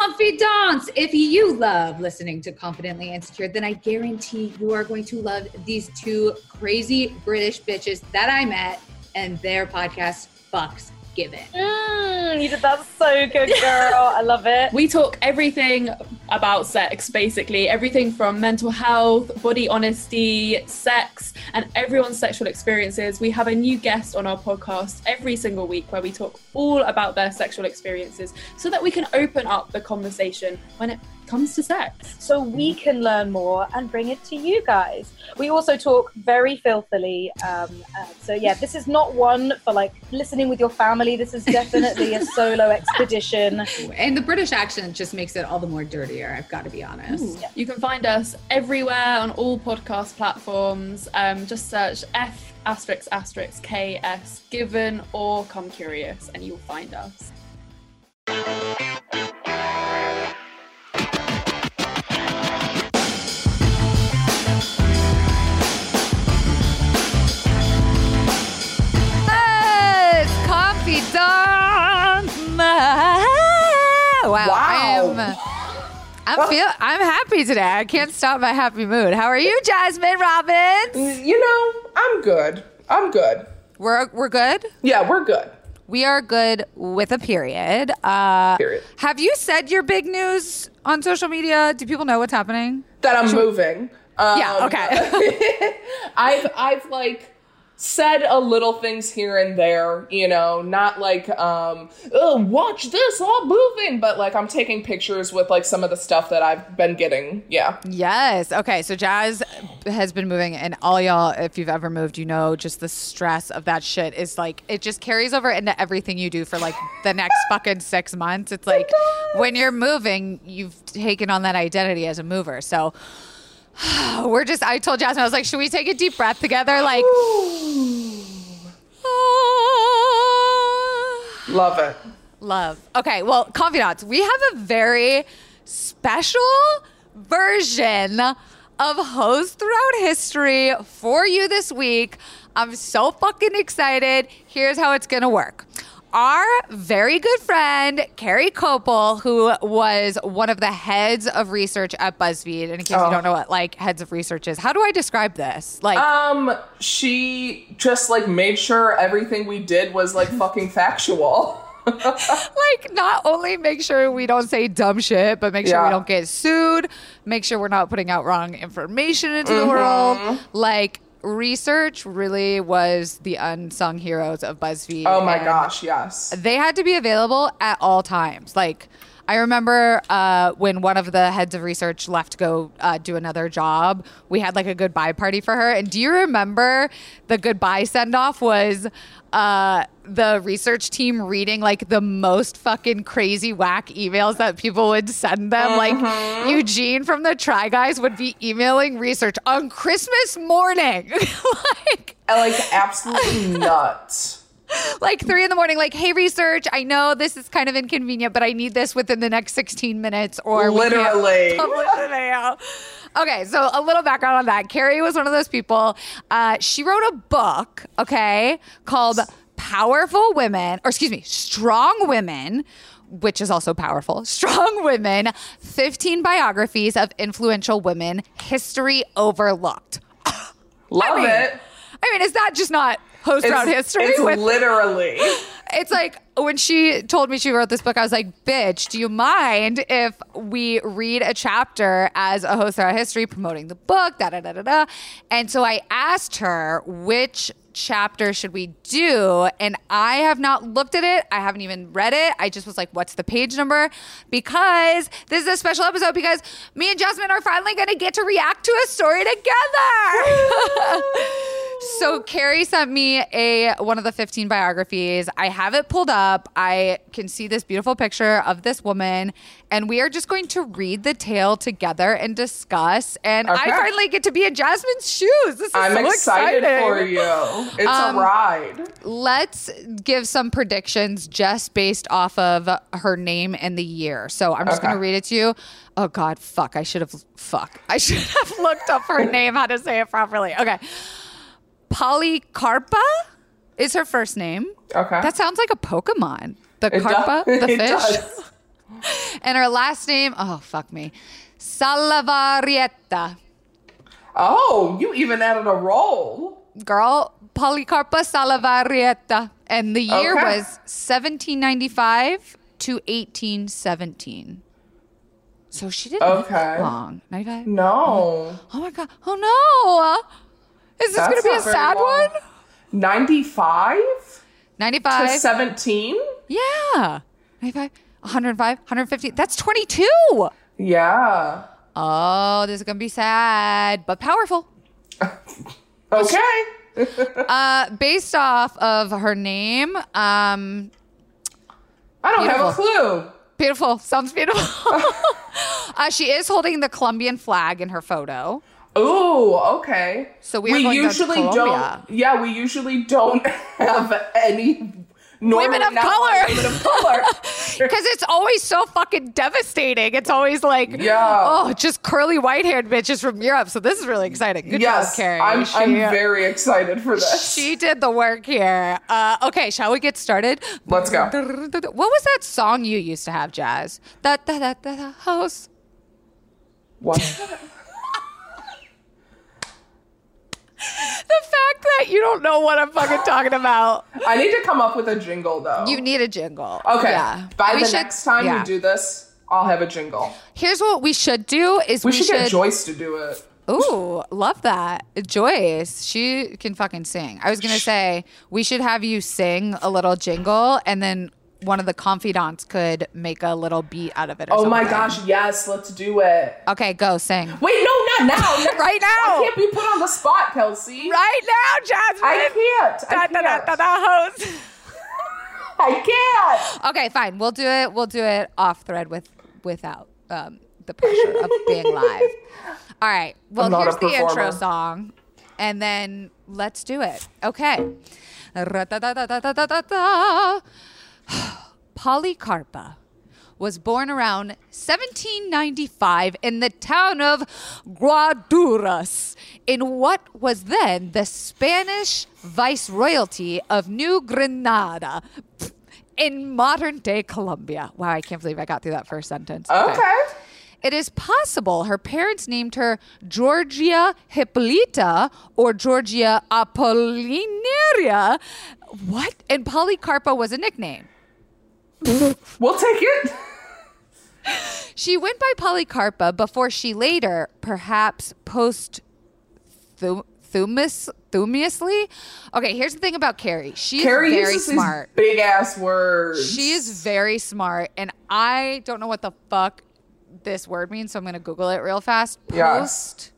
Confidants! If you love listening to Confidently Insecure, then I guarantee you are going to love these two crazy British bitches that I met and their podcast, Fucks Given. Mm, you did that so good, girl. I love it. We talk everything about sex, basically. Everything from mental health, body honesty, sex, and everyone's sexual experiences. We have a new guest on our podcast every single week where we talk all about their sexual experiences so that we can open up the conversation when it comes to sex. So we can learn more and bring it to you guys. We also talk very filthily. Um, uh, so, yeah, this is not one for like listening with your family. This is definitely a solo expedition. And the British accent just makes it all the more dirtier, I've got to be honest. You can find us everywhere on all podcast platforms. Um, just search F asterisk asterisk KS given or come curious and you'll find us. I'm, feel I'm happy today. I can't stop my happy mood. How are you, Jazzmyne Robbins? You know, I'm good. I'm good. We're we're good. Yeah, we're good. We are good with a period. Uh, Period. Have you said your big news on social media? Do people know what's happening? That I'm moving. Um, Yeah, okay. I've I've like said a little things here and there, you know, not like um oh, watch this, I'm moving, but like I'm taking pictures with like some of the stuff that I've been getting. Yeah. Yes. Okay. So Jazz has been moving, and all y'all, if you've ever moved, you know just the stress of that shit is like it just carries over into everything you do for like the next fucking six months. It's like when you're moving, you've taken on that identity as a mover. So we're just. I told Jazzmyne, I was like, should we take a deep breath together? Like. Love it. Love. Okay, well, confidants, we have a very special version of Hoes Throughout History for you this week. I'm so fucking excited. Here's how it's gonna work. Our very good friend, Kari Koeppel, who was one of the heads of research at BuzzFeed, and in case you Oh. don't know what like heads of research is, how do I describe this? Like, Um, she just like made sure everything we did was like fucking factual. like not only make sure we don't say dumb shit, but make sure we don't get sued, make sure we're not putting out wrong information into the Mm-hmm. world. Like research really was the unsung heroes of BuzzFeed. Oh my gosh, yes. They had to be available at all times. Like I remember uh, when one of the heads of research left to go uh, do another job, we had like a goodbye party for her. And do you remember the goodbye send off was uh, the research team reading like the most fucking crazy whack emails that people would send them? Like Eugene from the Try Guys would be emailing research on Christmas morning. like, Like absolutely nuts. like three in the morning, like, hey, research, I know this is kind of inconvenient, but I need this within the next 16 minutes or Literally. publish the video. Okay, so a little background on that. Kari was one of those people. Uh, she wrote a book, okay, called Powerful Women, or excuse me, Strong Women. Which is also powerful. Strong Women, 15 biographies of influential women, history overlooked. Love mean, it. I mean, is that just not host It's, history? it's with- literally. it's like when she told me she wrote this book, I was like, bitch, do you mind if we read a chapter as a host throughout history promoting the book? Da da da da da. And so I asked her which chapter should we do and i have not looked at it i haven't even read it i just was like what's the page number because this is a special episode because me and jasmine are finally going to get to react to a story together So Kari sent me a one of the 15 biographies. I have it pulled up. I can see this beautiful picture of this woman and we are just going to read the tale together and discuss and I finally get to be in Jazzmyne's shoes. This is I'm so excited exciting. for you. It's Um, a ride. Let's give some predictions just based off of her name and the year. So I'm just Okay. going to read it to you. Oh God, fuck! I should have fuck. I should have looked up her name, how to say it properly. Okay, Policarpa is her first name. Okay. That sounds like a Pokemon. The It Carpa, does. the fish. and her last name, oh fuck me, Salavarrieta. Oh, you even added a roll. Girl, Policarpa Salavarrieta. And the year Okay. was 1795 to 1817. So she didn't live that Okay. long. 95? No. Oh my god. Oh no. Is this going to be a sad long. one? 95 to 95. 17? Yeah. 95, 105, 150. That's 22. Yeah. Oh, this is going to be sad, but powerful. Okay. Uh, based off of her name, um, I don't have a clue. beautiful. Sounds beautiful. uh, she is holding the Colombian flag in her photo. Ooh, okay. So we are going to usually don't. Yeah, we usually don't have any Women of color. Women of color. Because it's always so fucking devastating. It's always like, Yeah. oh, just curly white haired bitches from Europe. So this is really exciting. Good yes, job, Kari. I'm, I'm very excited for this. She did the work here. Uh, okay, shall we get started? Let's go. What was that song you used to have, Jazz? Da da da da house. What? The fact that you don't know what I'm fucking talking about. I need to come up with a jingle though. You need a jingle. okay. Yeah. By We the should- next time yeah. we do this, I'll have a jingle. Here's what we should do is We, we, should, get Joyce to do it. Ooh, love that. Joyce, she can fucking sing. I was going to say we should have you sing a little jingle and then one of the confidants could make a little beat out of it or Oh my gosh, yes, let's do it. Okay, go sing. Wait, no, now. Right now. I can't be put on the spot, Kelsey. Right now, Jazzmyne. I can't. I Da, da, da, can't. da, da, host. I can't. Okay, fine. We'll do it. We'll do it off thread with without um, the pressure of being live. All right. Well, I'm not here's a the intro song, and then let's do it. Okay. Policarpa was born around 1795 in the town of Guaduas in what was then the Spanish viceroyalty of New Granada in modern day Colombia. Wow, I can't believe I got through that first sentence. Okay. It is possible her parents named her Georgia Hippolyta or Georgia Apollinaria. What? And Policarpa was a nickname. We'll take it. She went by Policarpa before she later, perhaps post thumus thumiously. Okay, here's the thing about Kari. She's Kari very smart. big ass words. She is very smart, and I don't know what the fuck this word means, so I'm gonna Google it real fast. Post.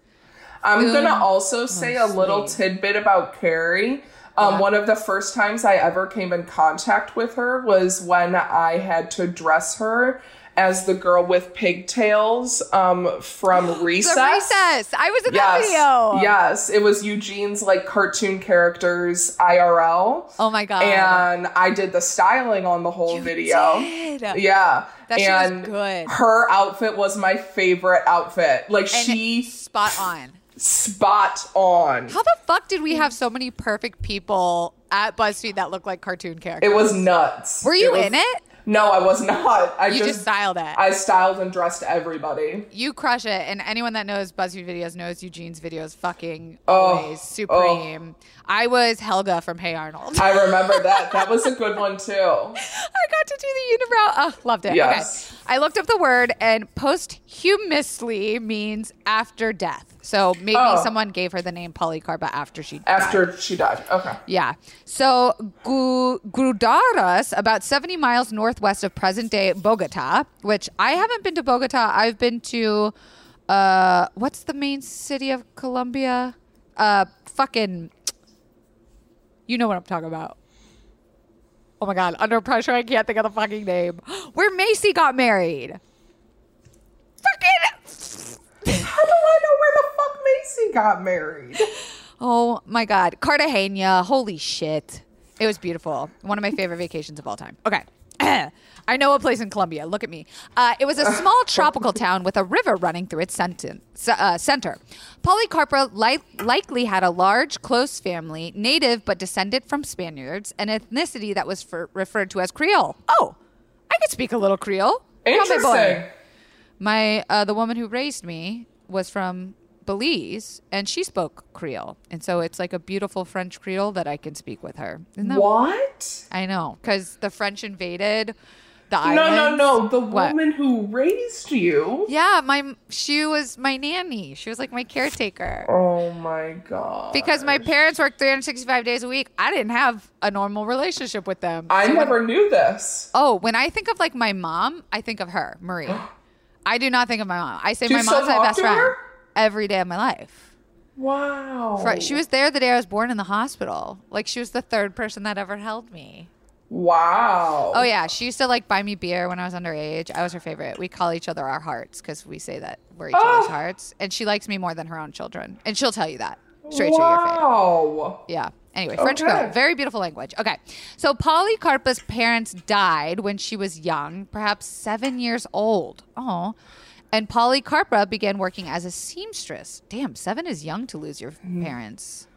I'm Boom. gonna also say a little tidbit about Kari. Um, Yeah. One of the first times I ever came in contact with her was when I had to dress her as the girl with pigtails um, from Recess. The recess. I was in that Yes, video. yes, it was Eugene's like cartoon characters IRL. Oh my god. and I did the styling on the whole video. did. Yeah. That and good. her outfit was my favorite outfit. Like And she spot on. spot on. How the fuck did we have so many perfect people at BuzzFeed that looked like cartoon characters? It was nuts. Were you was- in it? No, I was not. I You just, just styled it. I styled and dressed everybody. You crush it, and anyone that knows BuzzFeed videos knows Eugene's videos fucking Oh, always supreme. Oh. I was Helga from Hey Arnold. I remember that. That was a good one too. I got to do the unibrow. Oh, loved it. Yes. Okay. I looked up the word, and posthumously means after death. So maybe Oh. someone gave her the name Policarpa after she died. After she died. Okay. Yeah. So Gu- Grudaras, about 70 miles northwest of present day Bogota, which I haven't been to Bogota. I've been to, uh, what's the main city of Colombia? Uh, fucking, you know what I'm talking about. Oh my God. Under pressure, I can't think of the fucking name. Where Macy got married. Fucking. How do I know where the fuck Macy got married? Oh my God. Cartagena. Holy shit. It was beautiful. One of my favorite vacations of all time. Okay. I know a place in Colombia. Look at me. Uh, it was a small tropical town with a river running through its centen- c- uh, center. Policarpa li- likely had a large, close family, native but descended from Spaniards, an ethnicity that was for- referred to as Creole. Oh, I could speak a little Creole. Interesting. My uh, the woman who raised me was from Belize, and she spoke Creole, and so it's like a beautiful French Creole that I can speak with her. Isn't that What? I know, because the French invaded the No, no, no. The What? woman who raised you. Yeah, my she was my nanny. She was like my caretaker. Oh my god. Because my parents worked 365 days a week, I didn't have a normal relationship with them. I So when- never knew this. oh, when I think of like my mom, I think of her, Marie. I do not think of my mom. I say Do my mom's my best friend every day of my life. Wow. She was there the day I was born in the hospital. Like she was the third person that ever held me. Wow. Oh yeah, she used to like buy me beer when I was underage. I was her favorite. We call each other our hearts because we say that we're each Oh. other's hearts, and she likes me more than her own children, and she'll tell you that straight to your face. Wow. Yeah. Anyway, French Okay. Creole, very beautiful language. Okay, so Policarpa's parents died when she was young, perhaps seven years old. Oh, and Policarpa began working as a seamstress. Damn, seven is young to lose your Mm-hmm. parents.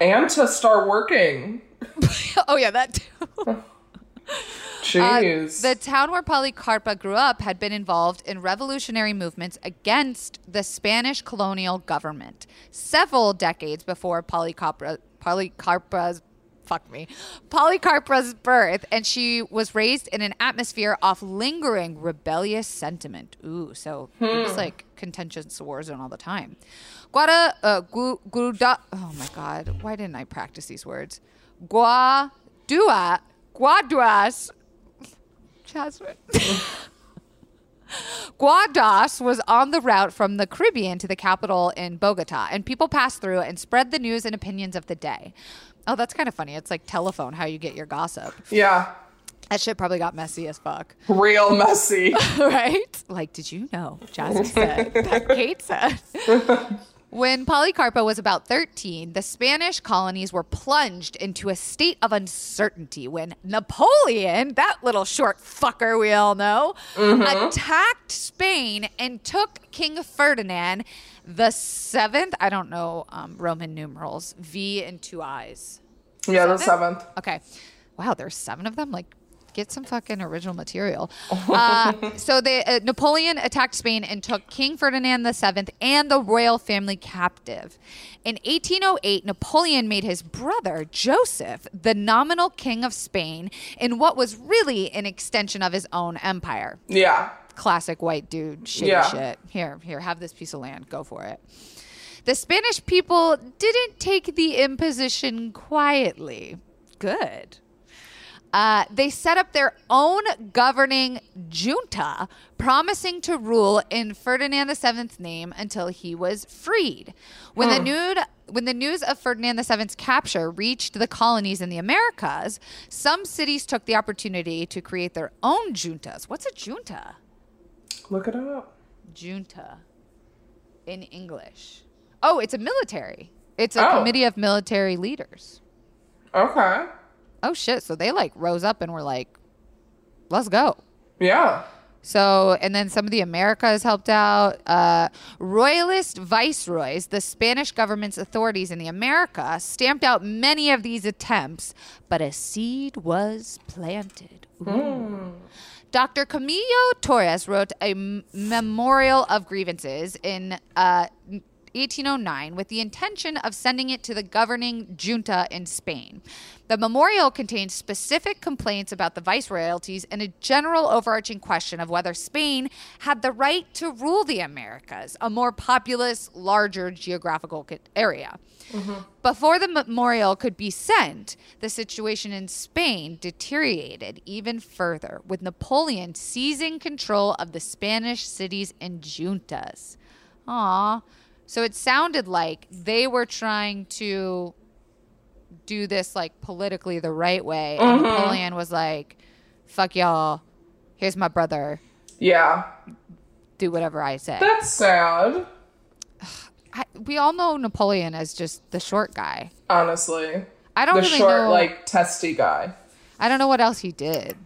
And to start working. oh yeah, that too. Uh, the town where Policarpa grew up had been involved in revolutionary movements against the Spanish colonial government several decades before Policarpa, Policarpa's fuck me Policarpa's birth, and she was raised in an atmosphere of lingering rebellious sentiment. Ooh, so it was like contentious war zone all the time. Guada, uh, gu, guda, oh my god, why didn't I practice these words? Guadua, Guaduas Jazzmyne. Guadas was on the route from the Caribbean to the capital in Bogota, and people passed through and spread the news and opinions of the day. Oh, that's kind of funny. It's like telephone, how you get your gossip. yeah. That shit probably got messy as fuck, Real messy. right? Like, did you know? Jazzmyne said that Kate said. When Policarpa was about 13, the Spanish colonies were plunged into a state of uncertainty when Napoleon, that little short fucker we all know, attacked Spain and took King Ferdinand the seventh. I don't know um, Roman numerals, V and two I's. yeah, the seventh. Okay. Wow, there's seven of them. Like, get some fucking original material. Uh, so they uh, Napoleon attacked Spain and took King Ferdinand VII and the royal family captive. In 1808, Napoleon made his brother Joseph the nominal king of Spain in what was really an extension of his own empire Yeah. classic white dude shitty Yeah. shit. Here, here, have this piece of land. Go for it. The Spanish people didn't take the imposition quietly. Good. Uh, they set up their own governing junta, promising to rule in Ferdinand VII's name until he was freed. When the nude, when the news of Ferdinand VII's capture reached the colonies in the Americas, some cities took the opportunity to create their own juntas. What's a junta? Look it up. Junta in English. Oh, it's a military. It's a Oh. committee of military leaders. Okay. Oh shit! So they like rose up and were like, "Let's go." Yeah. So, and then some of the Americas helped out. Uh, royalist viceroys, the Spanish government's authorities in the America, stamped out many of these attempts, but a seed was planted. Ooh. Dr. Camilo Torres wrote a m- memorial of grievances in uh, 1809 with the intention of sending it to the governing junta in Spain. The memorial contains specific complaints about the viceroyalties and a general overarching question of whether Spain had the right to rule the Americas, a more populous, larger geographical area. Mm-hmm. Before the memorial could be sent, the situation in Spain deteriorated even further, with Napoleon seizing control of the Spanish cities and juntas. Aw. So it sounded like they were trying to do this like politically the right way. And mm-hmm. Napoleon was like, fuck y'all. Here's my brother. Yeah. Do whatever I say. That's sad. I, we all know Napoleon as just the short guy. Honestly. I don't The really short, know. like, testy guy. I don't know what else he did.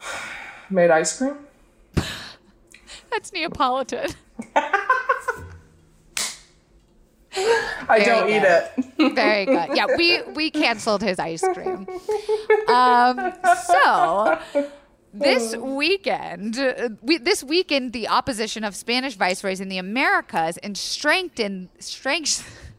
Made ice cream? That's Neapolitan. I don't Very eat it. Very good. Yeah, we we canceled his ice cream. Um, so this weekend, we, this weekend, the opposition of Spanish viceroys in the Americas and strengthened, strength.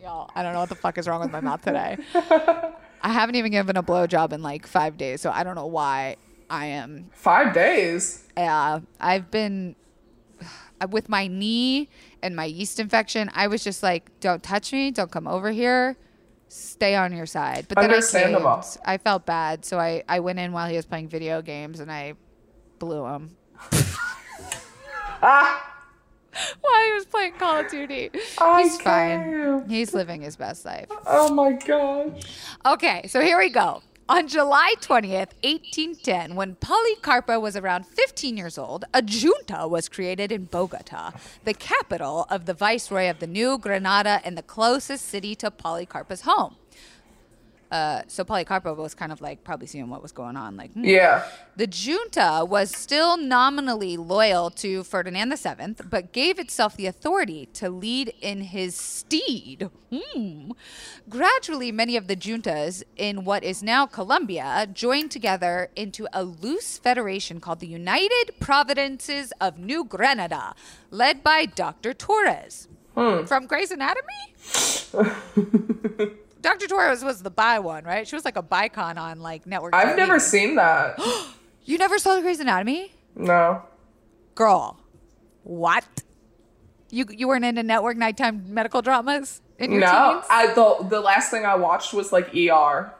Y'all, I don't know what the fuck is wrong with my mouth today. I haven't even given a blowjob in like five days, so I don't know why I am. Five days. Yeah, I've been with my knee and my yeast infection. I was just like, "Don't touch me! Don't come over here! Stay on your side." But then I caved. I felt bad, so I I went in while he was playing video games and I blew him Ah, while he was playing Call of Duty. I He's fine. He's living his best life. Oh my gosh. Okay, so here we go. On July 20th, 1810, when Policarpa was around 15 years old, a junta was created in Bogota, the capital of the viceroy of the New Granada and the closest city to Policarpa's home. Uh, so Policarpa was kind of like probably seeing what was going on, like, hmm. Yeah. The junta was still nominally loyal to Ferdinand VII, but gave itself the authority to lead in his steed. Hmm. Gradually, many of the juntas in what is now Colombia joined together into a loose federation called the United Providences of New Granada, led by Dr. Torres. From Grey's Anatomy? Dr. Torres was the bi one, right? She was like a bicon on like network. I've TV. never seen that. You never saw Grey's Anatomy? No. Girl, what? You you weren't into network nighttime medical dramas in your No. teens? I the the last thing I watched was like ER.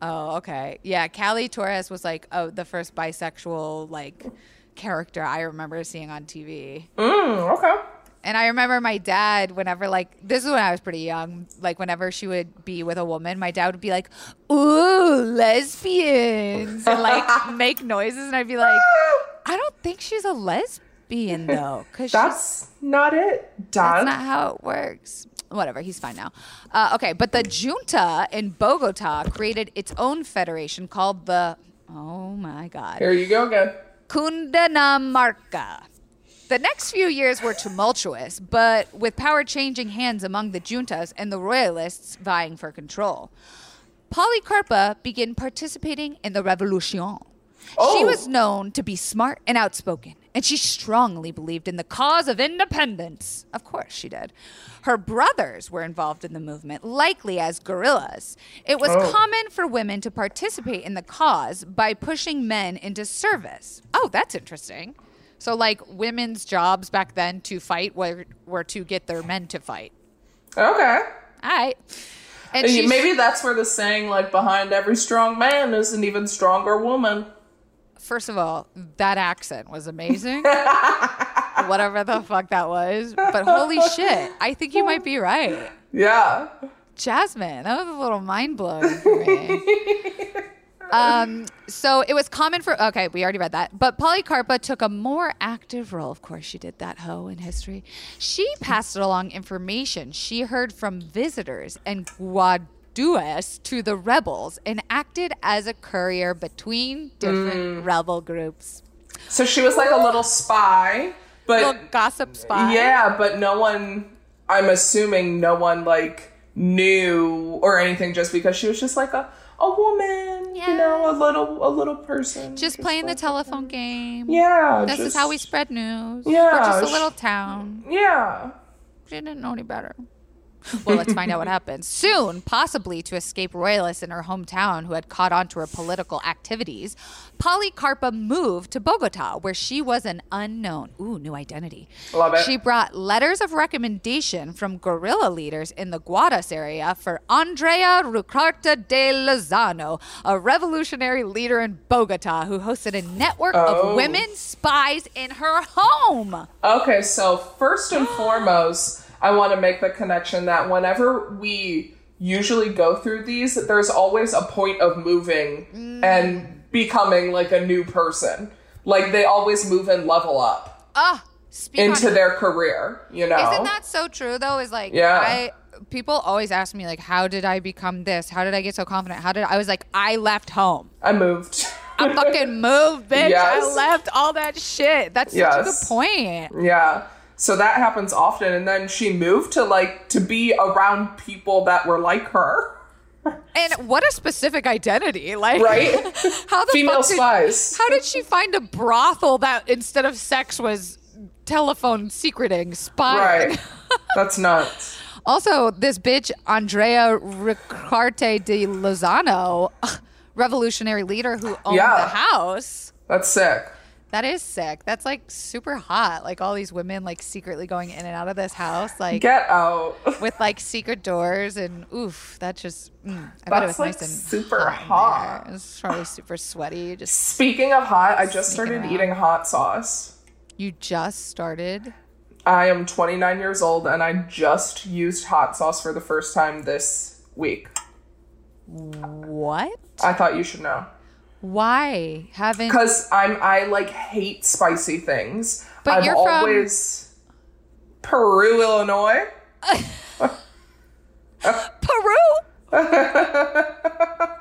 Oh, okay. Yeah, Callie Torres was like oh the first bisexual like character I remember seeing on TV. Mm, okay. And I remember my dad, whenever like this is when I was pretty young, like whenever she would be with a woman, my dad would be like, "Ooh, lesbians," and like make noises, and I'd be like, "I don't think she's a lesbian though, because That's not it, That's not how it works. Whatever, he's fine now. Uh, okay, but the junta in Bogota created its own federation called the, oh my God, Here you go again. Cundinamarca. The next few years were tumultuous, but with power changing hands among the juntas and the royalists vying for control. Policarpa began participating in the revolution. She Oh. was known to be smart and outspoken, and she strongly believed in the cause of independence. Of course, she did. Her brothers were involved in the movement, likely as guerrillas. It was Oh. common for women to participate in the cause by pushing men into service. Oh, that's interesting. So, like, women's jobs back then to fight were, were to get their men to fight. Okay. All right. And Maybe that's where the saying like behind every strong man is an even stronger woman. First of all, that accent was amazing. Whatever the fuck that was. But holy shit, I think you might be right. Yeah. Jazzmyne, that was a little mind blowing for me. Um, so it was common for okay, we already read that. But Policarpa took a more active role. Of course, she did that hoe in history. She passed along information she heard from visitors and Guaduas to the rebels and acted as a courier between different rebel groups. So she was like a little spy, but Little gossip spy. yeah, but no one. I'm assuming no one like knew or anything just because she was just like a a woman, you know, a little a little person. Just playing the telephone game. Yeah, This is how we spread news. Yeah, We're just a little town. Yeah. She didn't know any better. Well, let's find out what happens. Soon, possibly to escape royalists in her hometown who had caught on to her political activities, Policarpa moved to Bogota, where she was an unknown. Ooh, new identity. Love it. She brought letters of recommendation from guerrilla leaders in the Guadas area for Andrea Rucarta de Lozano, a revolutionary leader in Bogota who hosted a network Oh. of women spies in her home. Okay, so first and foremost, I want to make the connection that whenever we usually go through these, there's always a point of moving Mm. and becoming like a new person. Like they always move and level up Ah, into their career, you know? Isn't that so true though? Is like Yeah. I people always ask me like how did I become this? How did I get so confident? How did I was like I left home. I moved. I fucking moved, bitch. Yes. I left all that shit. That's such a good point. yeah. So that happens often and then she moved to like to be around people that were like her. And what a specific identity. Like Right? how the Female fuck did, spies. How did she find a brothel that instead of sex was telephone secreting, spying? Right. That's nuts. Also, this bitch Andrea Ricaurte de Lozano, revolutionary leader who owned Yeah. the house. That's sick. That is sick. That's like super hot. Like all these women like secretly going in and out of this house, like Get out. with like secret doors and oof. That just mm, I bet it was like, nice and super hot. hot. there. It was probably super sweaty. Just Speaking of hot, I just started around. eating hot sauce. you just started. I am 29 years old and I just used hot sauce for the first time this week. What? I thought you should know. Why haven't? Cuz I'm I like hate spicy things. But I've you're from- Peru, Illinois. Peru.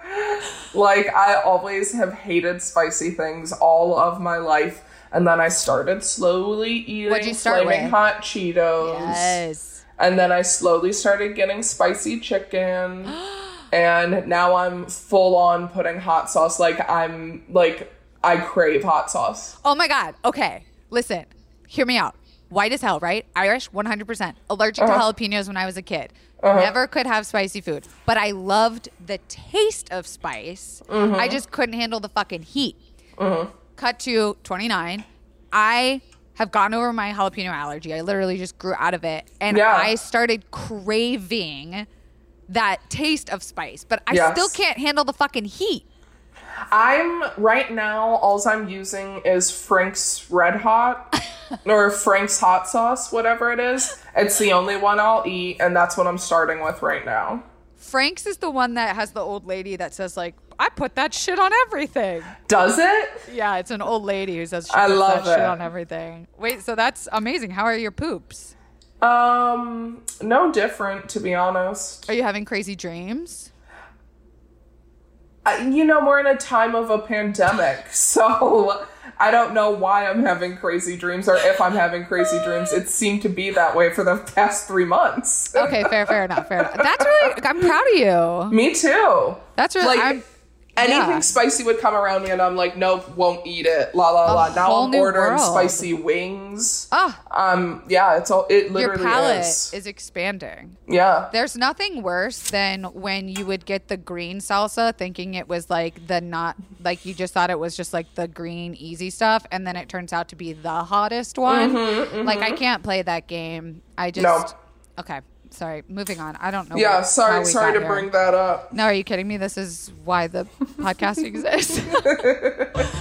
Like I always have hated spicy things all of my life and then I started slowly eating What'd you start flaming with? hot Cheetos. Yes. And then I slowly started getting spicy chicken. and now I'm full on putting hot sauce. Like, I'm like, I crave hot sauce. Oh my God. Okay. Listen, hear me out. White as hell, right? Irish, 100%. Allergic to uh-huh. jalapenos when I was a kid. Uh-huh. Never could have spicy food. But I loved the taste of spice. Mm-hmm. I just couldn't handle the fucking heat. Mm-hmm. Cut to 29. I have gotten over my jalapeno allergy. I literally just grew out of it. And Yeah. I started craving that taste of spice. But I Yes. still can't handle the fucking heat. I'm right now, all I'm using is Frank's Red Hot or Frank's Hot Sauce, whatever it is. It's the only one I'll eat, and that's what I'm starting with right now. Frank's is the one that has the old lady that says like, "I put that shit on everything." Does it? Yeah, it's an old lady who says I love that shit it. on everything. Wait, so that's amazing. How are your poops? Um, no different, to be honest. Are you having crazy dreams? You know, we're in a time of a pandemic, so I don't know why I'm having crazy dreams or if I'm having crazy dreams. It seemed to be that way for the past three months. Okay, fair, fair enough, fair enough. That's really. I'm proud of you. Me too. That's really. Like, I'm, Anything yeah. spicy would come around me, and I'm like, nope, won't eat it. La la la. Now I'm ordering world. spicy wings. oh, Um, yeah, it's all. It your palate is. is expanding. Yeah. There's nothing worse than when you would get the green salsa thinking it was like the not like you just thought it was just like the green easy stuff and then it turns out to be the hottest one. Like I can't play that game. I just Mm-hmm, No. Okay. Sorry. Moving on. I don't know. Yeah. what- Sorry. Sorry to here. bring that up. No, are you kidding me? This is why the podcast exists.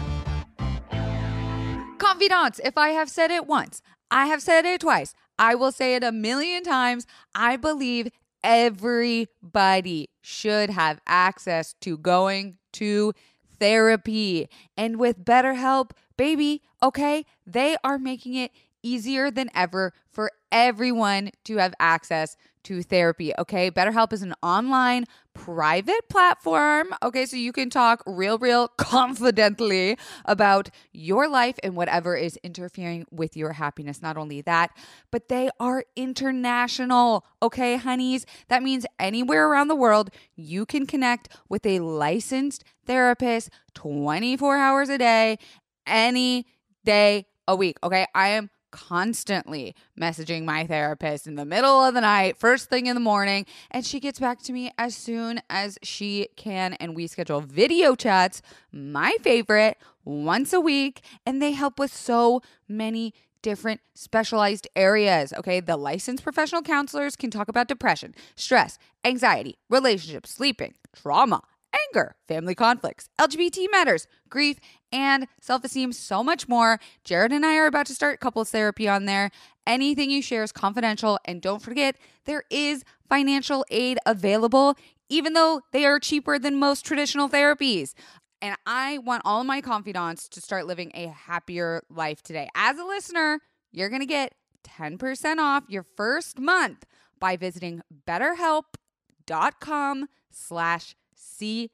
Confidants, if I have said it once, I have said it twice, I will say it a million times. I believe everybody should have access to going to therapy. And with BetterHelp, baby, okay, they are making it easier than ever for everyone to have access to therapy. Okay. BetterHelp is an online private platform. Okay. So you can talk real, real confidently about your life and whatever is interfering with your happiness. Not only that, but they are international. Okay, honeys. That means anywhere around the world, you can connect with a licensed therapist 24 hours a day, any day a week. Okay. I am constantly messaging my therapist in the middle of the night, first thing in the morning, and she gets back to me as soon as she can. And we schedule video chats, my favorite, once a week, and they help with so many different specialized areas. Okay. The licensed professional counselors can talk about depression, stress, anxiety, relationships, sleeping, trauma anger, family conflicts, LGBT matters, grief, and self esteem, so much more. Jared and I are about to start couples therapy on there. Anything you share is confidential. And don't forget, there is financial aid available, even though they are cheaper than most traditional therapies. And I want all my confidants to start living a happier life today. As a listener, you're going to get 10% off your first month by visiting betterhelp.com slash CI.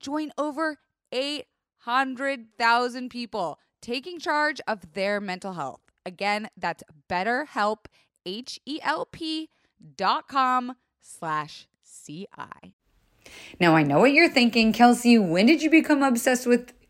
Join over 800,000 people taking charge of their mental health. Again, that's betterhelp, H-E-L-P dot com slash CI. Now, I know what you're thinking, Kelsey. When did you become obsessed with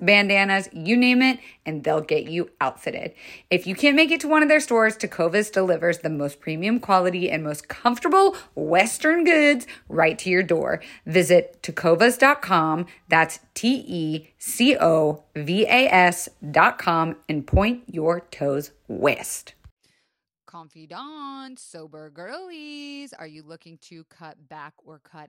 bandanas, you name it, and they'll get you outfitted. If you can't make it to one of their stores, Tecovas delivers the most premium quality and most comfortable Western goods right to your door. Visit tecovas.com. That's T E C O V A S.com and point your toes west. Confidant, sober girlies, are you looking to cut back or cut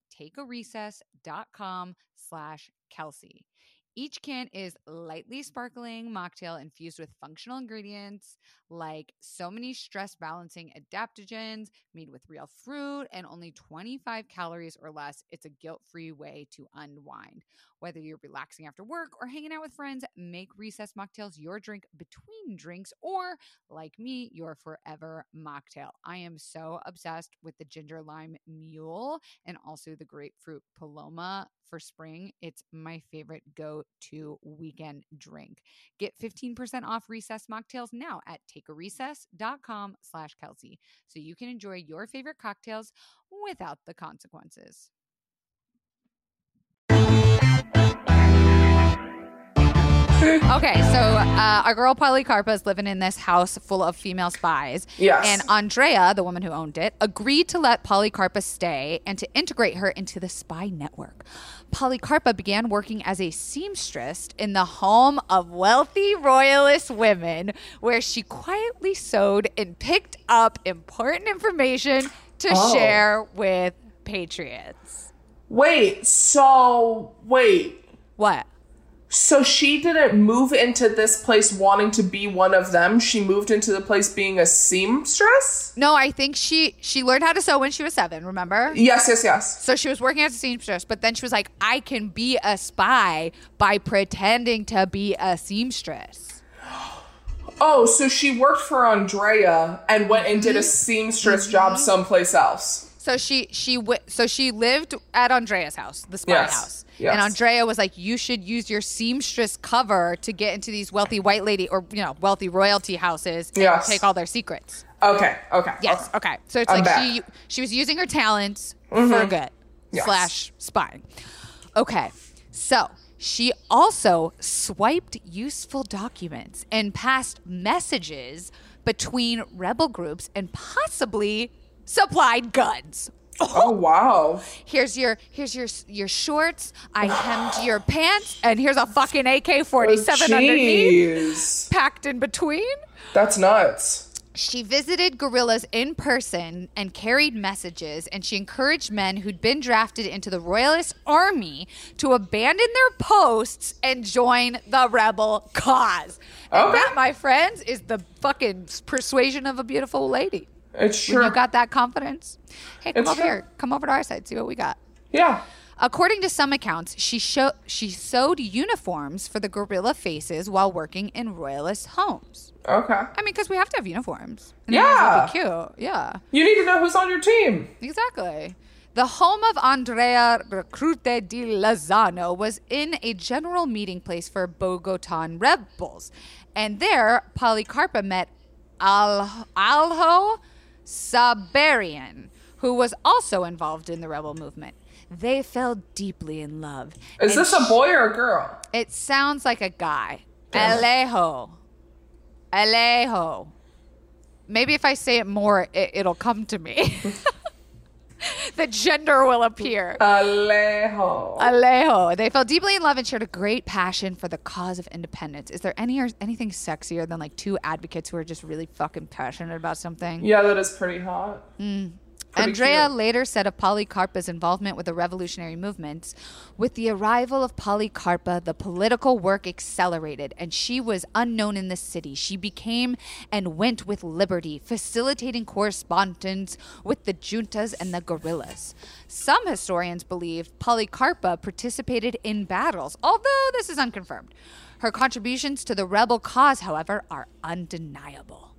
takearecess.com slash Kelsey. Each can is lightly mm-hmm. sparkling mocktail infused with functional ingredients like so many stress balancing adaptogens made with real fruit and only 25 calories or less. It's a guilt free way to unwind. Whether you're relaxing after work or hanging out with friends, make recess mocktails your drink between drinks or, like me, your forever mocktail. I am so obsessed with the ginger lime mule and also the grapefruit paloma for spring. It's my favorite go to weekend drink. Get 15% off recess mocktails now at takearecess.com slash Kelsey so you can enjoy your favorite cocktails without the consequences. okay, so uh, our girl Policarpa is living in this house full of female spies. Yes. And Andrea, the woman who owned it, agreed to let Policarpa stay and to integrate her into the spy network. Policarpa began working as a seamstress in the home of wealthy royalist women, where she quietly sewed and picked up important information to Oh. share with patriots. Wait, so wait. What? So she didn't move into this place wanting to be one of them. She moved into the place being a seamstress? No, I think she she learned how to sew when she was seven. Remember? Yes, yes, yes. So she was working as a seamstress, but then she was like, I can be a spy by pretending to be a seamstress. Oh, so she worked for Andrea and went and did a seamstress job mm-hmm. someplace else. So she she w- so she lived at Andrea's house, the spy Yes, house. yes. And Andrea was like, "You should use your seamstress cover to get into these wealthy white lady or you know wealthy royalty houses and Yes. take all their secrets." Okay, okay. Yes. Okay. So it's I'm like back. Mm-hmm. she she was using her talents for good Yes. slash spying. Okay. So she also swiped useful documents and passed messages between rebel groups and possibly supplied guns. Oh, wow. Here's your here's your your shorts. I hemmed your pants, and here's a fucking AK forty seven oh, underneath, packed in between. That's nuts. She visited guerrillas in person and carried messages, and she encouraged men who'd been drafted into the Royalist army to abandon their posts and join the rebel cause. And Okay. that, my friends, is the fucking persuasion of a beautiful lady. It's When true. you got that confidence, hey, come It's over true. here. Come over to our side. See what we got. yeah. According to some accounts, she show, she sewed uniforms for the guerrilla faces while working in royalist homes. Okay. I mean, because we have to have uniforms. And Yeah. Be cute. Yeah, You need to know who's on your team. exactly. The home of Andrea Recrute di Lozano was in a general meeting place for Bogotan rebels. And there, Policarpa met Al- Alho Sabaraín, who was also involved in the rebel movement. They fell deeply in love. Is this a boy or a girl? It sounds like a guy. Damn. Alejo. Alejo. Maybe if I say it more, it, it'll come to me. the gender will appear. Alejo. Alejo. They fell deeply in love and shared a great passion for the cause of independence. Is there any or anything sexier than like two advocates who are just really fucking passionate about something? yeah, that is pretty hot. Pretty Andrea cute. later said of Policarpa's involvement with the revolutionary movements, with the arrival of Policarpa, the political work accelerated, and she was unknown in the city. She became and went with liberty, facilitating correspondence with the juntas and the guerrillas. Some historians believe Policarpa participated in battles, although this is unconfirmed. Her contributions to the rebel cause, however, are undeniable.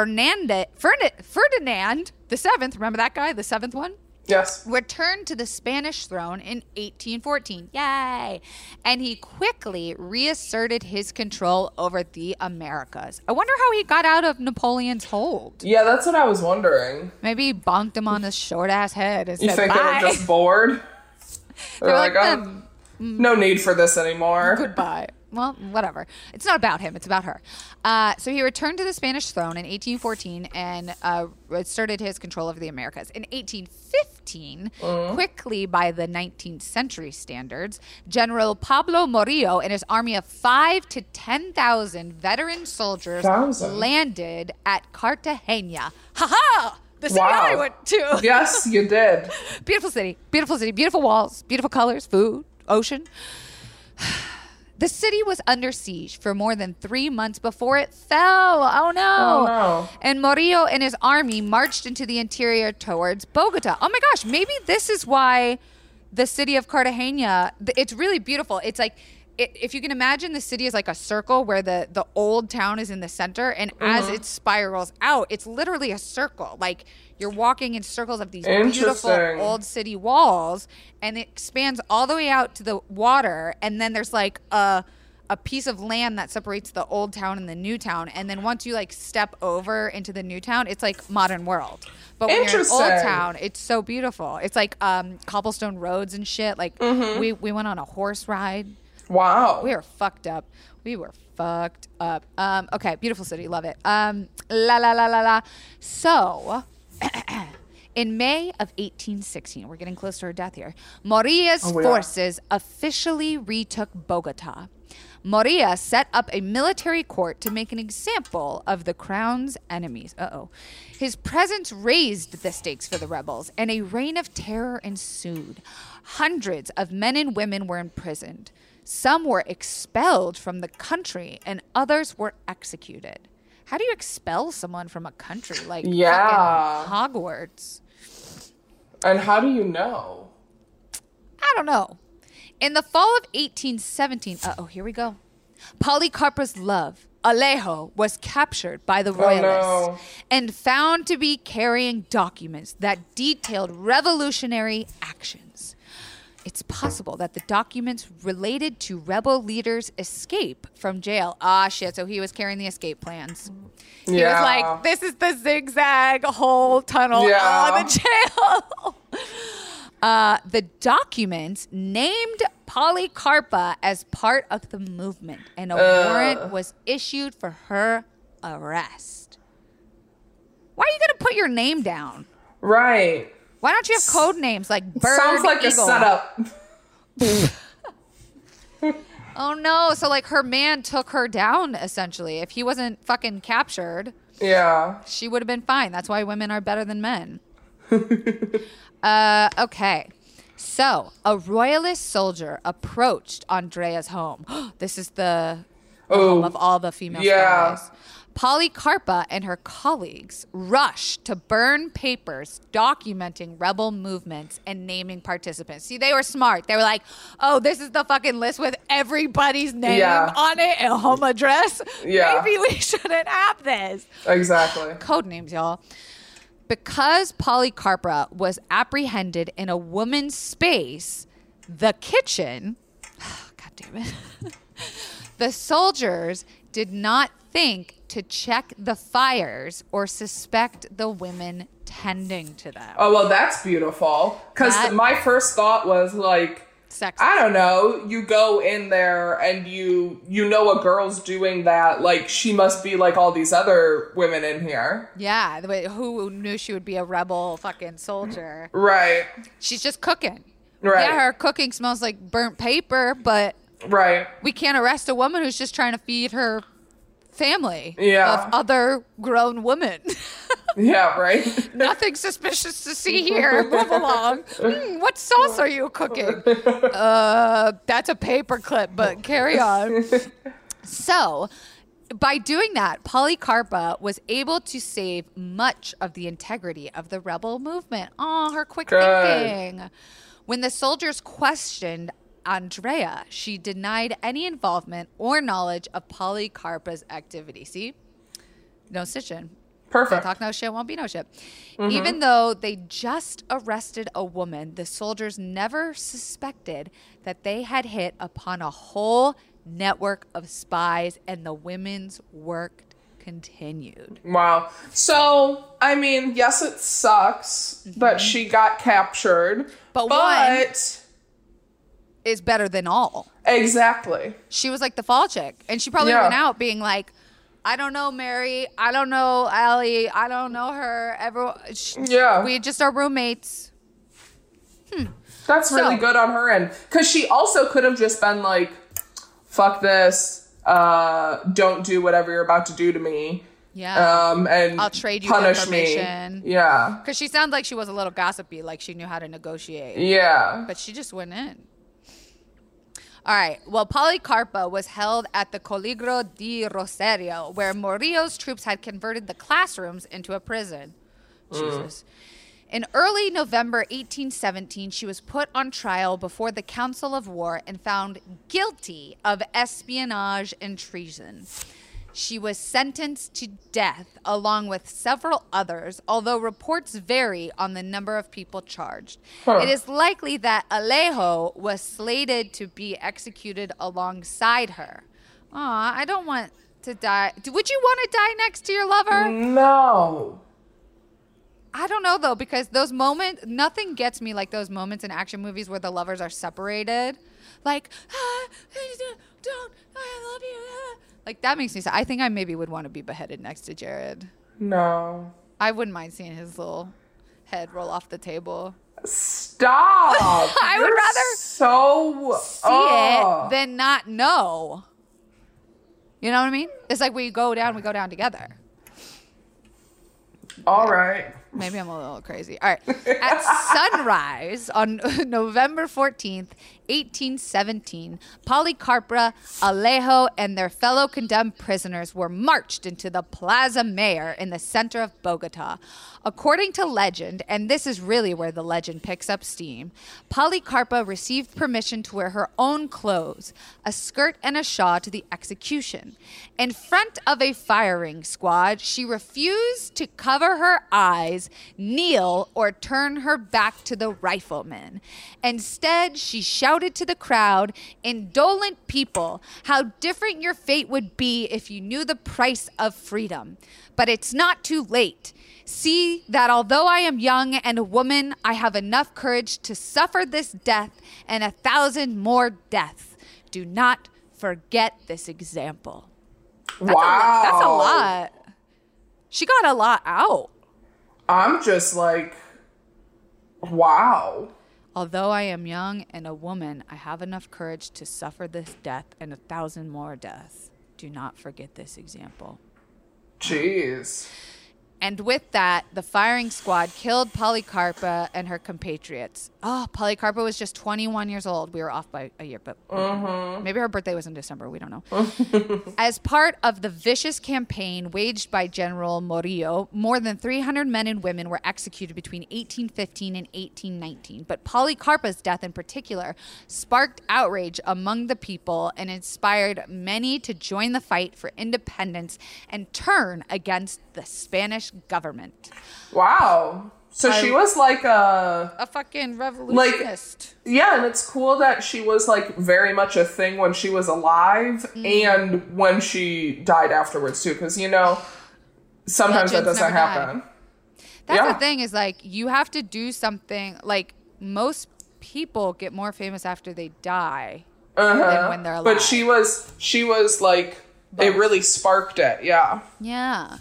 Fernanda, Ferdi- Ferdinand the seventh, remember that guy, the seventh one, Yes. returned to the Spanish throne in 1814. Yay! And he quickly reasserted his control over the Americas. I wonder how he got out of Napoleon's hold. Yeah, that's what I was wondering. Maybe he bonked him on his short ass head and You said, think Bye. they were just bored? They're, They're like, like, oh, "Um, no need for this anymore. Goodbye. Well, whatever. It's not about him. It's about her. Uh, so he returned to the Spanish throne in 1814 and uh, asserted his control over the Americas. In 1815, quickly by the 19th century standards, General Pablo Morillo and his army of five to 10,000 veteran soldiers Thousand? landed at Cartagena. Ha ha! The city Wow. I went to. yes, you did. Beautiful city, beautiful city, beautiful walls, beautiful colors, food, ocean. The city was under siege for more than three months before it fell. Oh no. Oh, no. And Morillo and his army marched into the interior towards Bogota. Oh my gosh, maybe this is why the city of Cartagena, it's really beautiful. It's like, if you can imagine the city is like a circle where the, the old town is in the center, and as Uh-huh. it spirals out, it's literally a circle. Like you're walking in circles of these beautiful old city walls and it expands all the way out to the water and then there's like a a piece of land that separates the old town and the new town and then once you like step over into the new town it's like modern world but when you're in old town it's so beautiful it's like um cobblestone roads and shit like Mm-hmm. we we went on a horse ride Wow. we were fucked up. We were fucked up. Um, okay, beautiful city, love it. Um, la la la la la. So, in May of 1816, we're getting close to her death here. Morillo's Oh, we are. forces officially retook Bogota. Morillo set up a military court to make an example of the crown's enemies. Uh oh. His presence raised the stakes for the rebels, and a reign of terror ensued. Hundreds of men and women were imprisoned. Some were expelled from the country, and others were executed. How do you expel someone from a country like Yeah. Hogwarts? And how do you know? I don't know. In the fall of 1817, uh oh, here we go. Policarpa's love, Alejo, was captured by the royalists Oh, no. and found to be carrying documents that detailed revolutionary actions. It's possible that the documents related to rebel leaders' escape from jail. Ah, shit. So he was carrying the escape plans. He Yeah. was like, this is the zigzag hole tunnel Yeah. the jail. Uh, the documents named Policarpa as part of the movement, and a warrant was issued for her arrest. Why are you going to put your name down? Right. Why don't you have code names like Bird? Sounds like a Eagle? setup. Oh no! So like her man took her down essentially. If he wasn't fucking captured, Yeah. she would have been fine. That's why women are better than men. uh, okay. So, a royalist soldier approached Andrea's home. this is the, the home Oh, of all the female yeah. spies. Policarpa and her colleagues rushed to burn papers documenting rebel movements and naming participants. See, they were smart. They were like, oh, this is the fucking list with everybody's name Yeah. on it and home address. Yeah. Maybe we shouldn't have this Exactly. code names, y'all. Because Policarpa was apprehended in a woman's space, the kitchen, God damn it, the soldiers did not think to check the fires or suspect the women tending to them. Oh well, that's beautiful. Because That- my first thought was like, Sex. I don't know. You go in there and you you know a girl's doing that. Like she must be like all these other women in here, Yeah, the way, who knew she would be a rebel fucking soldier? right? She's just cooking. Right. Yeah, her cooking smells like burnt paper, but Right. we can't arrest a woman who's just trying to feed her family Yeah. of other grown women. Yeah. Right. Nothing suspicious to see here. Move along. Hmm, what sauce are you cooking? Uh, that's a paper clip, but carry on. So, by doing that, Policarpa was able to save much of the integrity of the rebel movement. Oh, her quick Good. thinking. When the soldiers questioned Andrea, she denied any involvement or knowledge of Policarpa's activity. See? No stitching. Perfect. Talk no shit, won't be no shit. Mm-hmm. Even though they just arrested a woman, the soldiers never suspected that they had hit upon a whole network of spies, and the women's work continued. Wow. So, I mean, yes, it sucks that mm-hmm. she got captured, But but Is better than all. exactly. She was like the fall chick, and she probably Yeah. went out being like, "I don't know Mary, I don't know Allie, I don't know her. Everyone, sh- Yeah. we just are roommates." That's really So- good on her end. Because she also could have just been like, fuck this, uh, don't do whatever you're about to do to me. Yeah. Um, and I'll trade you punish me. information. Yeah. Because she sounds like she was a little gossipy, like she knew how to negotiate. Yeah. But she just went in. All right. Well, Policarpa was held at the Colegio di Rosario, where Morillo's troops had converted the classrooms into a prison. Mm. Jesus. In early November 1817, she was put on trial before the Council of War and found guilty of espionage and treason. She was sentenced to death along with several others, although reports vary on the number of people charged. Huh. It is likely that Alejo was slated to be executed alongside her. Aw, I don't want to die. Would you want to die next to your lover? No. I don't know though, because those moments, nothing gets me like those moments in action movies where the lovers are separated. Like, ah, don't, I love you. ah." Like that makes me sad. I think I maybe would want to be beheaded next to Jared. No. I wouldn't mind seeing his little head roll off the table. Stop. I would rather so See oh. it than not know. You know what I mean? It's like we go down, we go down together. All right. Maybe I'm a little crazy. All right. At sunrise on November 14th, 1817, Policarpa, Alejo, and their fellow condemned prisoners were marched into the Plaza Mayor in the center of Bogota. According to legend, and this is really where the legend picks up steam, Policarpa received permission to wear her own clothes, a skirt and a shawl to the execution. In front of a firing squad, she refused to cover her eyes, kneel, or turn her back to the riflemen. Instead, she shouted to the crowd, indolent people, how different your fate would be if you knew the price of freedom. But it's not too late. See that although I am young and a woman, I have enough courage to suffer this death and a thousand more deaths. Do not forget this example. That's wow. A that's a lot. She got a lot out. I'm just like, wow. Although I am young and a woman, I have enough courage to suffer this death and a thousand more deaths. Do not forget this example. Jeez. And with that, the firing squad killed Policarpa and her compatriots. Oh, Policarpa was just 21 years old. We were off by a year, but uh-huh. maybe her birthday was in December. We don't know. As part of the vicious campaign waged by General Morillo, more than 300 men and women were executed between 1815 and 1819. But Policarpa's death in particular sparked outrage among the people and inspired many to join the fight for independence and turn against the Spanish government. Wow. So she was like a A fucking revolutionist. yeah, and it's cool that she was like very much a thing when she was alive Mm. and when she died afterwards too. Because you know, sometimes that doesn't never die. happen. That's Yeah. the thing is like you have to do something like most people get more famous after they die than when they're alive. Uh-huh. But she was she was like it really sparked it. Yeah. Yeah.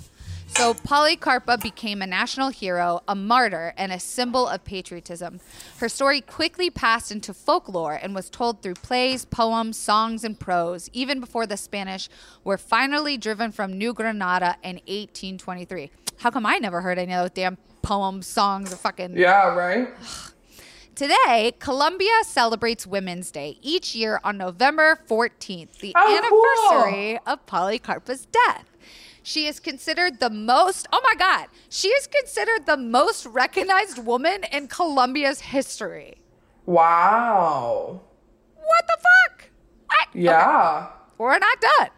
So Policarpa became a national hero, a martyr, and a symbol of patriotism. Her story quickly passed into folklore and was told through plays, poems, songs, and prose, even before the Spanish were finally driven from New Granada in 1823. How come I never heard any of those damn poems, songs, or fucking Yeah. Right. Today, Colombia celebrates Women's Day each year on November 14th, the Oh, anniversary of Policarpa's death. She is considered the most, oh my God, she is considered the most recognized woman in Colombia's history. Wow. What the fuck? I, Yeah. we're not done.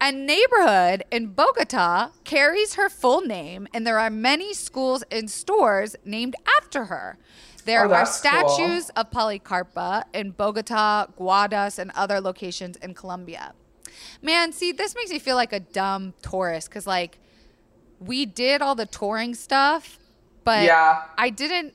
A neighborhood in Bogota carries her full name, and there are many schools and stores named after her. There Oh, are that's cool. statues of Policarpa in Bogota, Guaduas, and other locations in Colombia. Man, see, this makes me feel like a dumb tourist because, like, we did all the touring stuff, but Yeah. I didn't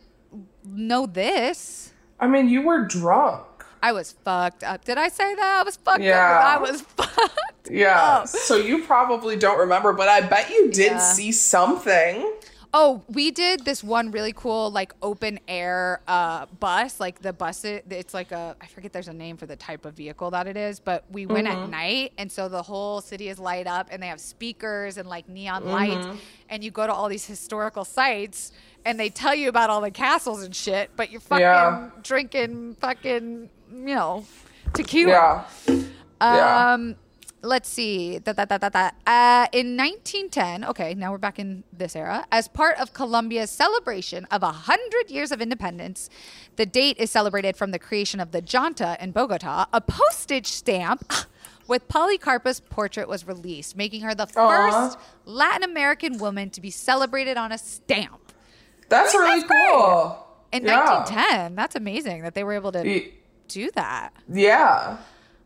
know this. I mean, you were drunk. I was fucked up. Did I say that? I was fucked Yeah. up. I was fucked. Yeah. up. So you probably don't remember, but I bet you did Yeah. see something. Oh, we did this one really cool like open air uh, bus. Like the bus, it, it's like a I forget there's a name for the type of vehicle that it is, but we went Mm-hmm. at night, and so the whole city is light up, and they have speakers and like neon Mm-hmm. lights, and you go to all these historical sites, and they tell you about all the castles and shit, but you're fucking Yeah. drinking fucking you know tequila. Yeah. Yeah. Let's see. Da, da, da, da, da. Uh, in 1910, okay, now we're back in this era. As part of Colombia's celebration of 100 years of independence, the date is celebrated from the creation of the Junta in Bogota. A postage stamp with Policarpa's portrait was released, making her the Aw. first Latin American woman to be celebrated on a stamp. That's really that's cool. In Yeah. 1910, that's amazing that they were able to do that. Yeah.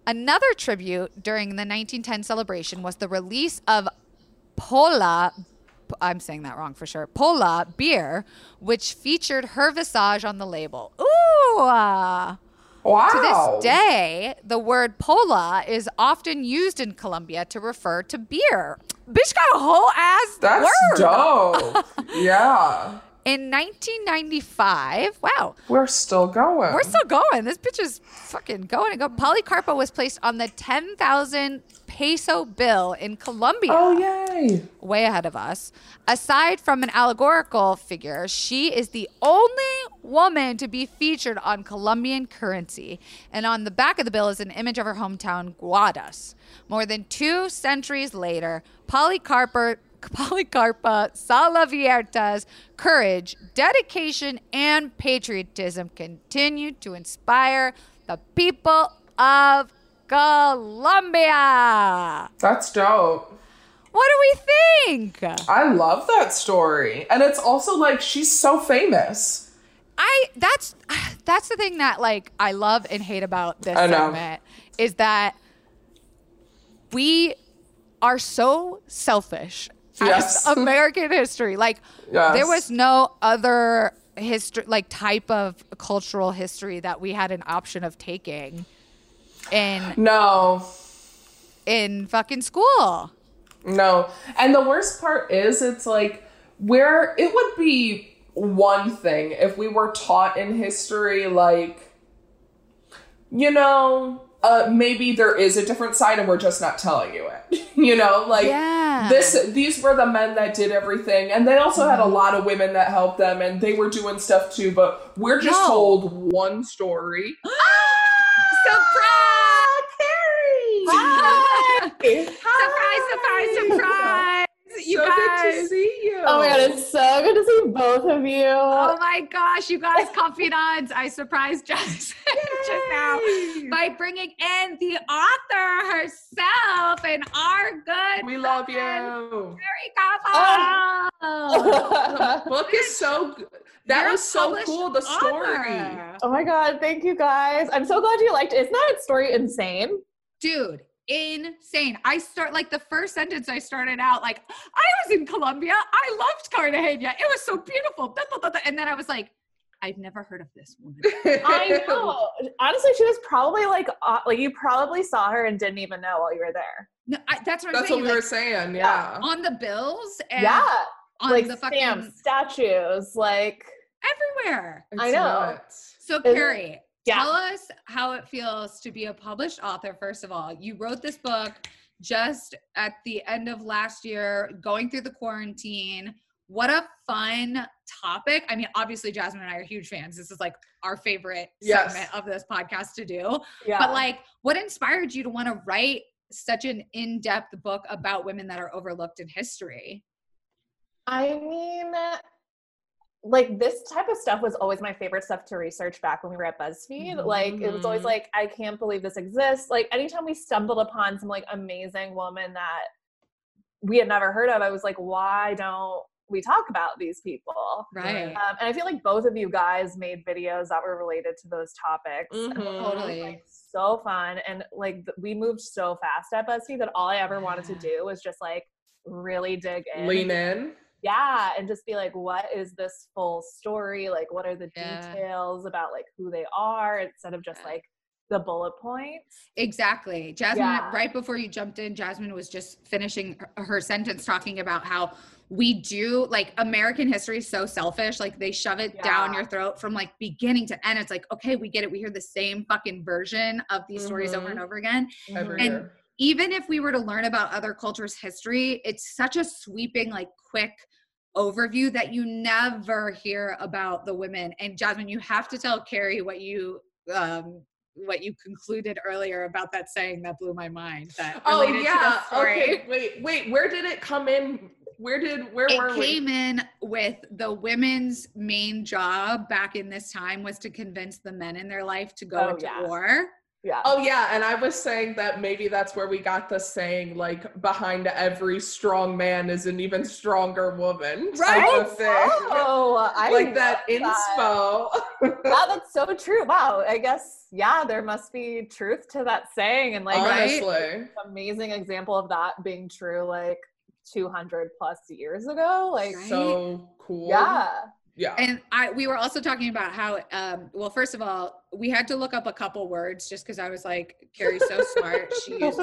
Another tribute during the 1910 celebration was the release of Pola. I'm saying that wrong for sure. Pola beer, which featured her visage on the label. Ooh. uh, Wow. To this day, the word Pola is often used in Colombia to refer to beer. Bitch got a whole ass That's word. dope. yeah. In 1995, wow, We're still going. We're still going. This bitch is fucking going and go. Policarpa was placed on the 10,000 peso bill in Colombia. Oh, yay. Way ahead of us. Aside from an allegorical figure, she is the only woman to be featured on Colombian currency. And on the back of the bill is an image of her hometown, Guaduas. More than two centuries later, Policarpa Policarpa Salavarrieta's courage, dedication, and patriotism continue to inspire the people of Colombia. That's dope. What do we think? I love that story. And it's also like she's so famous. I that's that's the thing that like I love and hate about this segment is that we are so selfish Yes. American history. Like Yes. there was no other history like type of cultural history that we had an option of taking in No. in fucking school. No. And the worst part is it's like where it would be one thing if we were taught in history like you know, uh maybe there is a different side and we're just not telling you it. you know, like Yeah. This these were the men that did everything and they also had a mm-hmm. lot of women that helped them and they were doing stuff too, but we're just No. told one story. Surprise! surprise, surprise, surprise. You so good to see you. Oh my god, it's so good to see both of you. Oh my gosh, you guys, confidants. I surprised Jess just now by bringing in the author herself and our good We love friend, you. Mary Cava. Oh. The book is so good. That You're was so cool. The story. author. oh my god, thank you guys. I'm so glad you liked it. Isn't that story insane? Dude, insane. I start like the first sentence I started out like, I was in Colombia. I loved Cartagena. It was so beautiful. And then I was like, I've never heard of this woman. I know. Honestly, she was probably like, uh, like you probably saw her and didn't even know while you were there. No, I, that's what I'm That's what saying. we were saying. Yeah. on the bills and yeah, on like the fucking stamps, statues, like everywhere. It's I know. nuts. So Is Kari, yeah. tell us how it feels to be a published author. First of all, you wrote this book just at the end of last year, going through the quarantine. What a fun topic. I mean, obviously, Jazzmyne and I are huge fans. This is like our favorite Yes. segment of this podcast to do. yeah. But like, what inspired you to want to write such an in-depth book about women that are overlooked in history? I mean, like this type of stuff was always my favorite stuff to research back when we were at BuzzFeed. Like it was always Mhm. like, I can't believe this exists. Like anytime we stumbled upon some like amazing woman that we had never heard of, I was like, why don't we talk about these people? Right. Um, and I feel like both of you guys made videos that were related to those topics. Mhm. it Totally. like, so fun. And like th- we moved so fast at BuzzFeed that all I ever wanted to do was just like really dig in. Lean in. Yeah. And just be like, what is this full story? Like, what are the Yeah. details about like who they are instead of just Yeah. like the bullet points? Exactly. Jazzmyne, Yeah. right before you jumped in, Jazzmyne was just finishing her- her sentence talking about how we do like American history is so selfish. Like they shove it down your throat from like beginning to end. It's like, okay, we get it. We hear the same fucking version of these stories over and mm-hmm. over again. Every And- year. Even if we were to learn about other cultures' history, it's such a sweeping, like quick overview that you never hear about the women. And Jazzmyne, you have to tell Kari what you um what you concluded earlier about that saying that blew my mind. That Oh related to the yeah. Okay. Wait. Wait. Where did it come in? Where did? Where were It we? came in with the women's main job back in this time was to convince the men in their life to go Oh, into yeah. war. Yeah. Oh yeah, and I was saying that maybe that's where we got the saying like behind every strong man is an even stronger woman. Right. Oh, I like that love inspo. wow, that's so true. Wow. I guess, yeah, there must be truth to that saying. And like, Right. Honestly. amazing example of that being true like 200 plus years ago. Like, So cool. yeah. Yeah. And I we were also talking about how um well first of all, we had to look up a couple words just because I was like, Kari's so smart. She used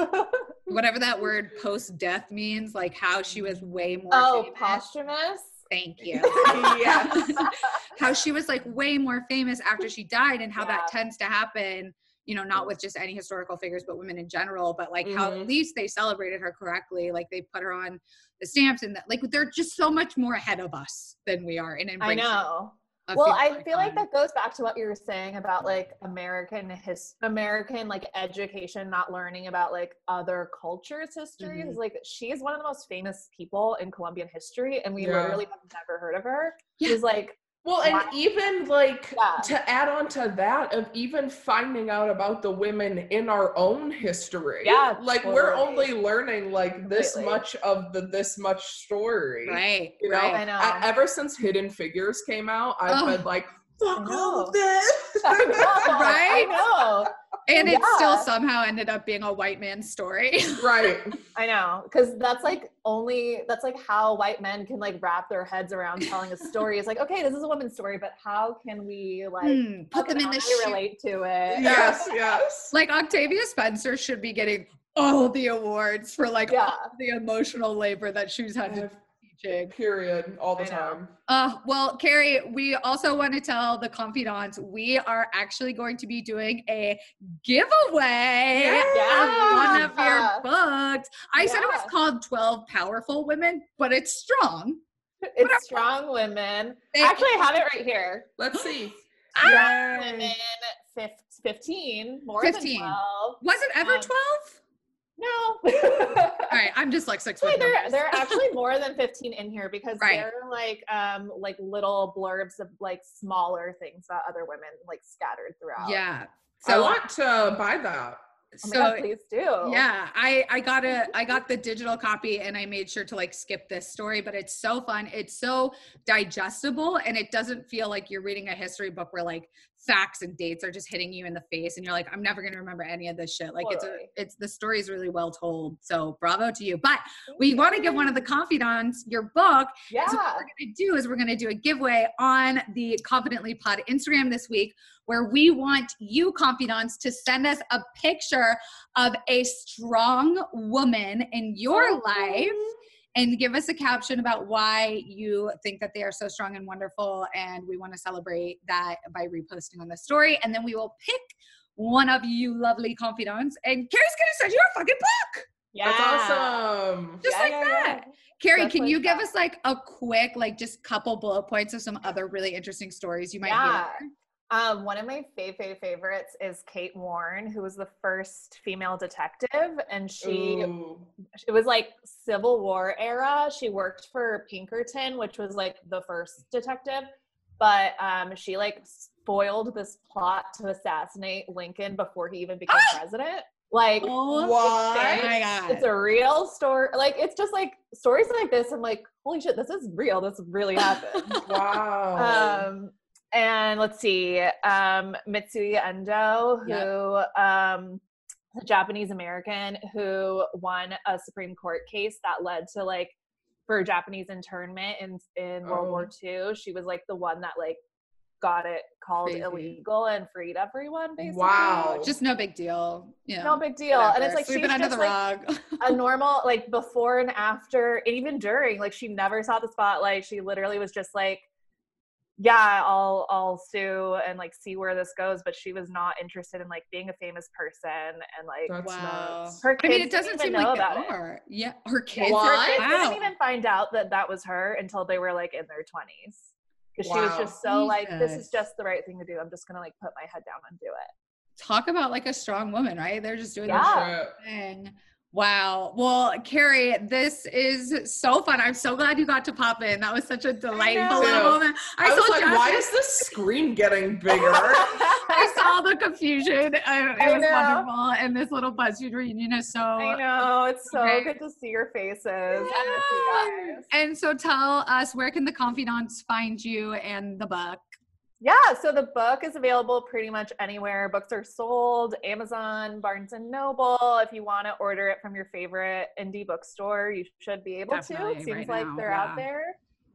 whatever that word post death means, like how she was way more oh, famous. posthumous. Thank you. Yes. how she was like way more famous after she died and how that tends to happen you know not with just any historical figures but women in general but like how Mhm. at least they celebrated her correctly like they put her on the stamps and that like they're just so much more ahead of us than we are in I know. Well, I feel like that goes back to what you were saying about like American his American like education, not learning about like other cultures' histories. Mhm. Like she's one of the most famous people in Colombian history, and we Yeah. literally have never heard of her. Yeah. She's like, Well, and Wow. even like Yeah. to add on to that of even finding out about the women in our own history. Yeah, Like we're only learning like this Completely. much of the this much story. right You know, right I know. E- ever since Hidden Figures came out, I've Oh. been like, fuck all of this. I know, Right? I know. And it still somehow ended up being a white man's story right. I know, because that's like only that's like how white men can like wrap their heads around telling a story. It's like, okay, this is a woman's story, but how can we like how put them in the I shoe relate to it? Yes, yes. like octavia spencer should be getting all the awards for like Yeah. all the emotional labor that she's had to teaching Period. All the I time. Uh, well, Kari, we also want to tell the confidants we are actually going to be doing a giveaway of one of your books. I said it was called 12 Powerful Women, but it's strong. It's strong women. They- Actually, I have it right here. Let's see. Strong women, 15, more 15. than 12. Was it ever Um, 12? No. All right, I'm dyslexic. With there, there are actually more than 15 in here because Right. there are like um like little blurbs of like smaller things about other women like scattered throughout. yeah. So I want to buy that. Oh so God, please do. yeah, I I got a I got the digital copy and I made sure to like skip this story, but it's so fun. It's so digestible and it doesn't feel like you're reading a history book where like facts and dates are just hitting you in the face and you're like I'm never going to remember any of this shit. Like it's a it's the story is really well told. So bravo to you. But we want to give one of the confidants your book Yeah. So what we're going to do is we're going to do a giveaway on the Confidently Pod Instagram this week where we want you confidants to send us a picture of a strong woman in your life and give us a caption about why you think that they are so strong and wonderful and we want to celebrate that by reposting on the story and then we will pick one of you lovely confidants and Kari's going to send you a fucking book Yeah. That's awesome. just Yeah, like yeah, that. yeah. Kari, Just can like you give that. us like a quick, like just couple bullet points of some other really interesting stories you might Yeah. hear? Um, one of my fave, fave favorites is Kate Warne, who was the first female detective, and she Ooh. it was like Civil War era. She worked for Pinkerton, which was like the first detective, but um, she like spoiled this plot to assassinate Lincoln before he even became president. Like, Oh my god. it's a real story. Like, it's just like stories like this. I'm like, holy shit, this is real. This really happened. Wow. um, and let's see, um, Mitsuye Endo, who Yep. um, a Japanese American who won a Supreme Court case that led to like for Japanese internment in in World War II. She was like the one that like got it called Crazy. illegal and freed everyone. Basically, Wow. just no big deal. Know, no big deal. And it's like sweep she's it just the like a normal like before and after and even during like she never saw the spotlight she literally was just like yeah i'll i'll sue and like see where this goes but she was not interested in like being a famous person and like That's wow. nuts. her I mean, it doesn't seem even know like about they it. Yeah, her kids. What? her kids Wow. didn't even find out that that was her until they were like in their 20s because she was just so like this is just the right thing to do i'm just gonna like put my head down and do it Talk about like a strong woman, right? They're just doing Yeah. their thing. Wow. Well, Kari, this is so fun. I'm so glad you got to pop in. That was such a delightful little moment. I, was saw like, why is the screen getting bigger? I saw the confusion. Uh, it I was know. wonderful. And this little BuzzFeed reunion is so. i know it's so Okay. good to see your faces and miss. And so tell us where can the confidants find you and the book? Yeah, so the book is available pretty much anywhere books are sold Amazon, Barnes and Noble. If you want to order it from your favorite indie bookstore, you should be able Definitely to. It seems right like now, they're yeah. out there.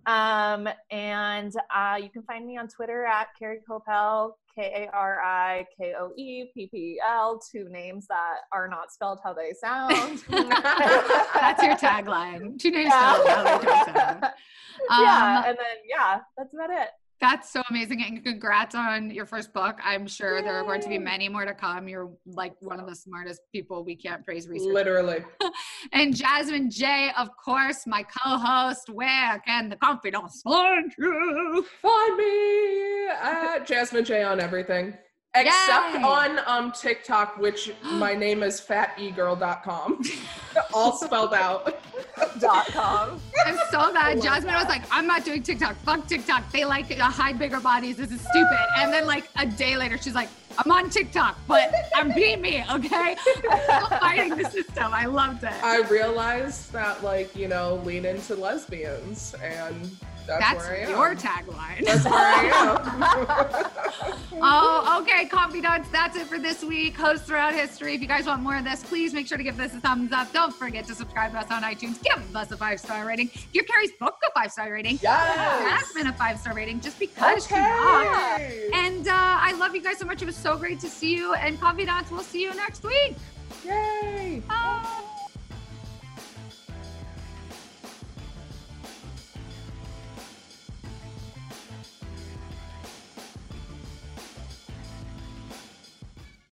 Um, and uh, you can find me on Twitter at Kari Koeppel, K A R I K O E P P E L, two names that are not spelled how they sound. That's your tagline. Two names. Yeah. spelled how they don't sound. yeah, Um, and then yeah, that's about it. That's so amazing. And congrats on your first book. I'm sure there are going to be many more to come. You're like one of the smartest people we can't praise research. Literally. And Jazzmyne Jay, of course, my co-host. Where can the confidence find you? Find me at Jazzmyne Jay on everything. Except Yay. on um TikTok, which my name is fategirl.com. All spelled out. Dot com. I'm so mad. Jazzmyne was like, I'm not doing TikTok. Fuck TikTok. They like to hide bigger bodies. This is stupid. And then like a day later, she's like, I'm on TikTok, but I'm being me, okay? I'm still fighting the system. I loved it. I realized that like, you know, lean into lesbians and that's, That's where I am. your tagline. That's where I am. Oh, okay, confidants. That's it for this week. Hosts throughout history. If you guys want more of this, please make sure to give this a thumbs up. Don't forget to subscribe to us on iTunes. Give us a five star rating. Give Kari's book a five star rating. Yes. Jazzmyne a five star rating just because she rocked. And uh, I love you guys so much. It was so great to see you. And confidants, we'll see you next week. Yay. Bye.